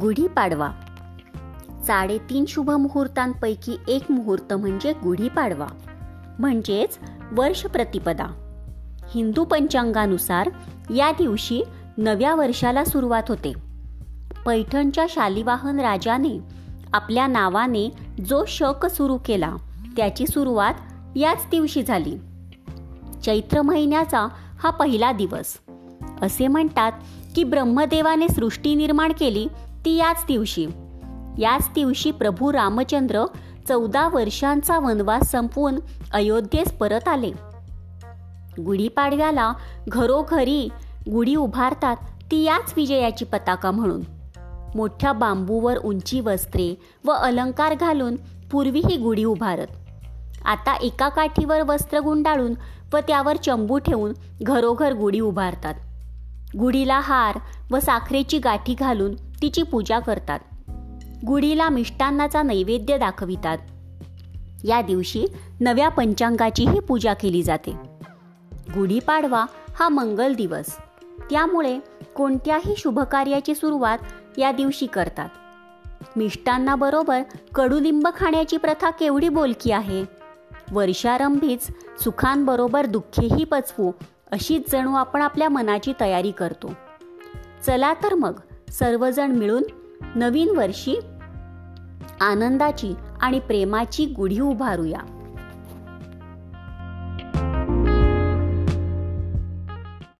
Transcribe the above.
गुढीपाडवा साडेतीन शुभ मुहूर्तांपैकी एक मुहूर्त म्हणजे गुढीपाडवा म्हणजेच वर्ष प्रतिपदा. हिंदू पंचांगानुसार या दिवशी नव्या वर्षाला सुरुवात होते. पैठणच्या शालिवाहन राजाने आपल्या नावाने जो शक सुरू केला त्याची सुरुवात याच दिवशी झाली. चैत्र महिन्याचा हा पहिला दिवस. असे म्हणतात की ब्रह्मदेवाने सृष्टी निर्माण केली ती याच दिवशी. याच दिवशी प्रभू रामचंद्र चौदा वर्षांचा वनवास संपवून अयोध्येस परत आले. गुढीपाडव्याला घरोघरी गुढी उभारतात ती याच विजयाची पताका म्हणून. मोठ्या बांबूवर उंची वस्त्रे व अलंकार घालून पूर्वी ही गुढी उभारत. आता एका काठीवर वस्त्र गुंडाळून व त्यावर चंबू ठेवून घरोघर गुढी उभारतात. गुढीला हार व साखरेची गाठी घालून तिची पूजा करतात. गुढीला मिष्टान्नाचा नैवेद्य दाखवितात. या दिवशी नव्या पंचांगाचीही पूजा केली जाते. गुढीपाडवा हा मंगल दिवस. त्यामुळे कोणत्याही शुभकार्याची सुरुवात या दिवशी करतात. मिष्टांनाबरोबर कडुलिंब खाण्याची प्रथा केवढी बोलकी आहे. वर्षारंभीच सुखांबरोबर दुःखेही पचवू अशीच जणू आपण आपल्या मनाची तयारी करतो. चला तर मग सर्वजण मिळून नवीन वर्षी आनंदाची आणि प्रेमाची गुढी उभारूया.